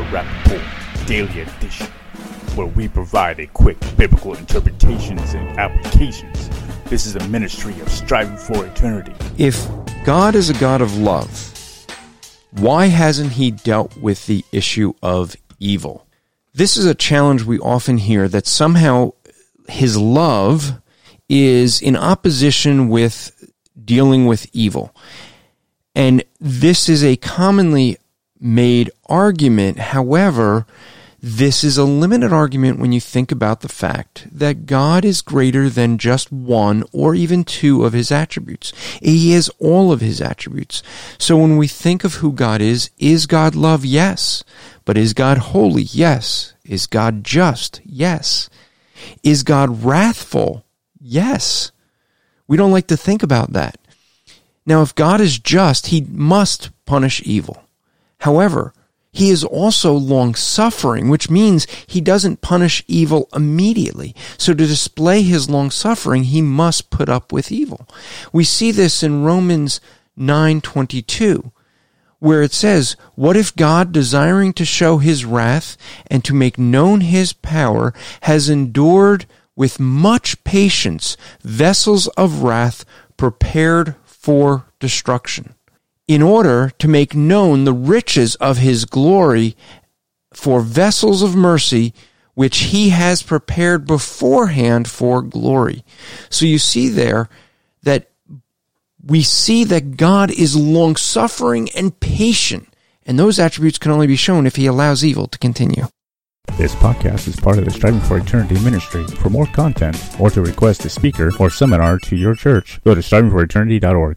The Rapp Report Daily Edition, where we provide a quick biblical interpretations and applications. This is a ministry of striving for eternity. If God is a God of love, why hasn't he dealt with the issue of evil? This is a challenge we often hear that somehow his love is in opposition with dealing with evil. And this is a commonly made argument. However, this is a limited argument when you think about the fact that God is greater than just one or even two of his attributes. He is all of his attributes. So when we think of who God is, is God love? Yes. But is God holy? Yes. Is God just? Yes. Is God wrathful? Yes. We don't like to think about that. Now, if God is just, he must punish evil. However, he is also long suffering, which means he doesn't punish evil immediately. So to display his long suffering, he must put up with evil. We see this in Romans 9:22, where it says, "What if God, desiring to show his wrath and to make known his power, has endured with much patience vessels of wrath prepared for destruction?" In order to make known the riches of his glory for vessels of mercy which he has prepared beforehand for glory. So you see there that we see that God is long suffering and patient, and those attributes can only be shown if he allows evil to continue. This podcast is part of the Striving for Eternity ministry. For more content, or to request a speaker or seminar to your church, go to strivingforeternity.org.